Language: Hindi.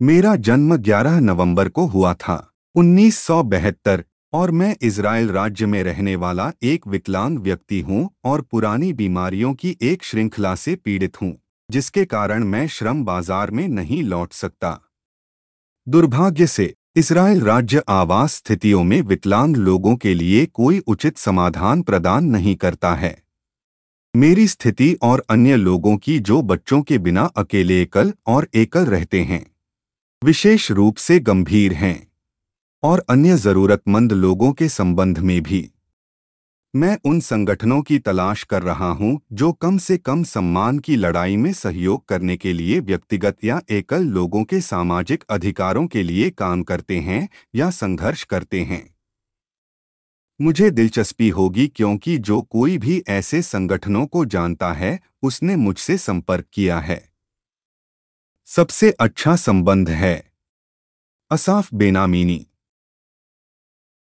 मेरा जन्म 11 नवंबर को हुआ था। 1972 और मैं इज़राइल राज्य में रहने वाला एक विकलांग व्यक्ति हूँ और पुरानी बीमारियों की एक श्रृंखला से पीड़ित हूँ, जिसके कारण मैं श्रम बाज़ार में नहीं लौट सकता। दुर्भाग्य से इसराइल राज्य आवास स्थितियों में विकलांग लोगों के लिए कोई उचित समाधान प्रदान नहीं करता है। मेरी स्थिति और अन्य लोगों की जो बच्चों के बिना अकेले एकल और एकल रहते हैं। विशेष रूप से गंभीर हैं और अन्य जरूरतमंद लोगों के संबंध में भी। मैं उन संगठनों की तलाश कर रहा हूँ जो कम से कम सम्मान की लड़ाई में सहयोग करने के लिए व्यक्तिगत या एकल लोगों के सामाजिक अधिकारों के लिए काम करते हैं या संघर्ष करते हैं। मुझे दिलचस्पी होगी क्योंकि जो कोई भी ऐसे संगठनों को जानता है, उसने मुझसे संपर्क किया है। सबसे अच्छा संबंध है। असाफ बेनामीनी।